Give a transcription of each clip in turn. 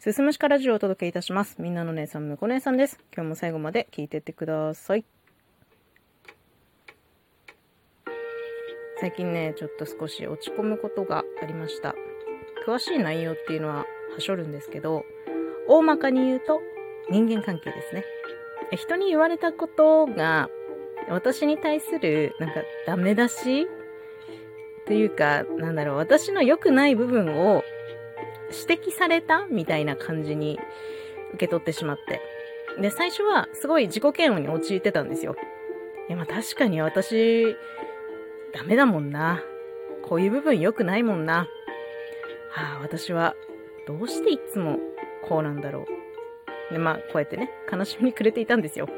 すすむしかラジオをお届けいたします。みんなの姉さん、むこ姉さんです。今日も最後まで聞いてってください。最近ね、ちょっと少し落ち込むことがありました。詳しい内容っていうのははしょるんですけど、大まかに言うと人間関係ですね。人に言われたことが私に対するなんかダメ出し？っていうか、なんだろう、私の良くない部分を指摘されたみたいな感じに受け取ってしまって。で、最初はすごい自己嫌悪に陥ってたんですよ。いや、まあ確かに私、ダメだもんな。こういう部分良くないもんな。はあ、私はどうしていつもこうなんだろう。で、まあこうやってね、悲しみに暮れていたんですよ。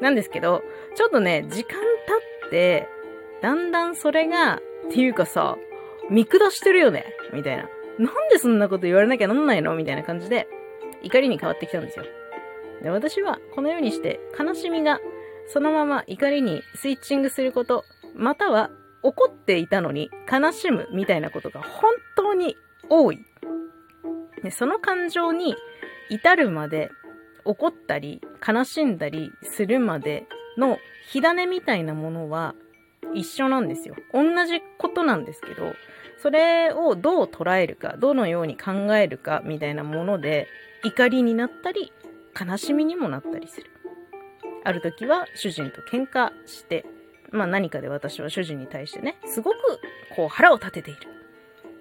なんですけど、ちょっとね、時間経って、だんだんそれが、っていうかさ、見下してるよねみたいな。なんでそんなこと言われなきゃなんないの？みたいな感じで、怒りに変わってきたんですよ。で、私はこのようにして、悲しみがそのまま怒りにスイッチングすること、または怒っていたのに悲しむみたいなことが本当に多い。で、その感情に至るまで怒ったり悲しんだりするまでの火種みたいなものは一緒なんですよ。同じことなんですけど、それをどう捉えるか、どのように考えるかみたいなもので怒りになったり悲しみにもなったりする。ある時は主人と喧嘩して、まあ何かで私は主人に対してね、すごくこう腹を立てている。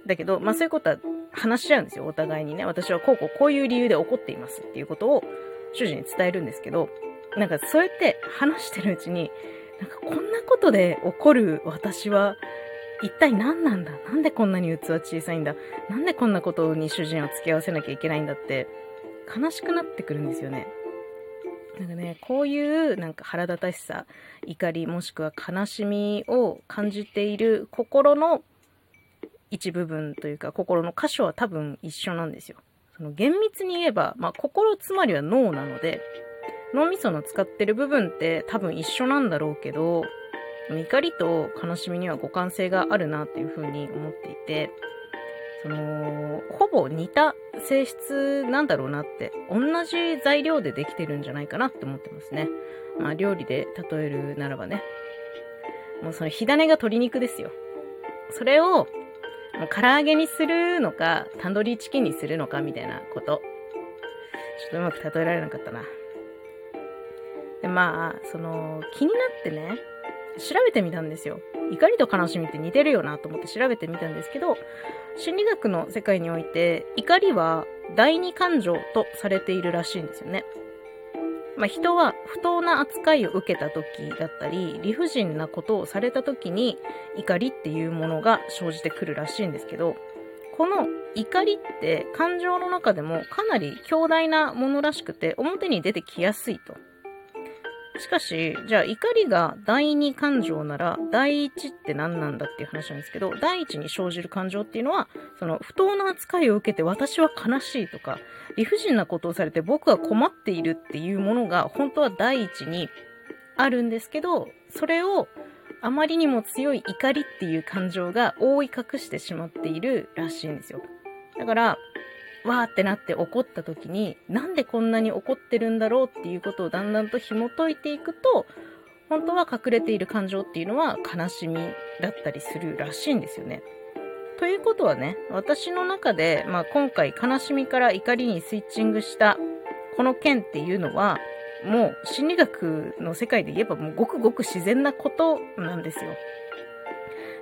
だけど、まあそういうことは話し合うんですよ、お互いにね。私はこうこうこういう理由で怒っていますっていうことを主人に伝えるんですけど、なんかそうやって話してるうちに、なんかこんなことで怒る私は一体何なんだ？なんでこんなに器小さいんだ？なんでこんなことに主人を付き合わせなきゃいけないんだって悲しくなってくるんですよね。なんかね、こういうなんか腹立たしさ、怒りもしくは悲しみを感じている心の一部分というか心の箇所は多分一緒なんですよ。その厳密に言えば、まあ心つまりは脳なので、脳みその使ってる部分って多分一緒なんだろうけど、怒りと悲しみには互換性があるなっていうふうに思っていて、その、ほぼ似た性質なんだろうなって、同じ材料でできてるんじゃないかなって思ってますね。まあ料理で例えるならばね。もうその火種が鶏肉ですよ。それを、もう唐揚げにするのか、タンドリーチキンにするのかみたいなこと。ちょっとうまく例えられなかったな。で、まあ、その、気になってね、調べてみたんですよ。怒りと悲しみって似てるよなと思って調べてみたんですけど、心理学の世界において、怒りは第二感情とされているらしいんですよね。まあ、人は不当な扱いを受けた時だったり、理不尽なことをされた時に怒りっていうものが生じてくるらしいんですけど、この怒りって感情の中でもかなり強大なものらしくて表に出てきやすいと。しかし、じゃあ怒りが第二感情なら、第一って何なんだっていう話なんですけど、第一に生じる感情っていうのは、その不当な扱いを受けて私は悲しいとか、理不尽なことをされて僕は困っているっていうものが本当は第一にあるんですけど、それをあまりにも強い怒りっていう感情が覆い隠してしまっているらしいんですよ。だから、わーってなって怒った時に、なんでこんなに怒ってるんだろうっていうことをだんだんと紐解いていくと、本当は隠れている感情っていうのは悲しみだったりするらしいんですよね。ということはね、私の中で、まあ、今回悲しみから怒りにスイッチングしたこの件っていうのは、もう心理学の世界で言えばもうごくごく自然なことなんですよ。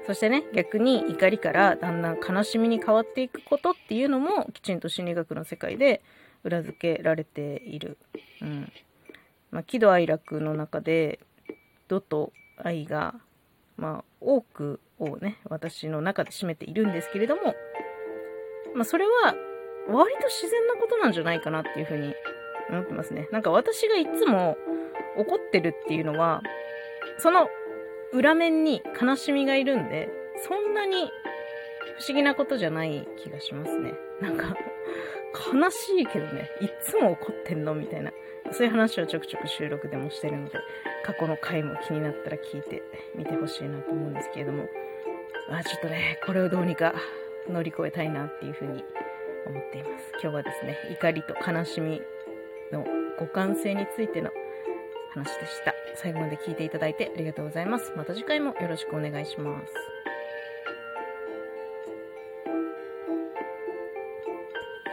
そしてね、逆に怒りからだんだん悲しみに変わっていくことっていうのもきちんと心理学の世界で裏付けられている。うん。まあ、喜怒哀楽の中で、怒と愛が、まあ、多くをね、私の中で占めているんですけれども、まあ、それは割と自然なことなんじゃないかなっていうふうに思ってますね。なんか私がいつも怒ってるっていうのは、その裏面に悲しみがいるんで、そんなに不思議なことじゃない気がしますね。なんか、悲しいけどね、いつも怒ってんのみたいな。そういう話をちょくちょく収録でもしてるので、過去の回も気になったら聞いてみてほしいなと思うんですけれども、まあ、ちょっとね、これをどうにか乗り越えたいなっていうふうに思っています。今日はですね、怒りと悲しみの互換性についての話でした。最後まで聞いていただいてありがとうございます。また次回もよろしくお願いします。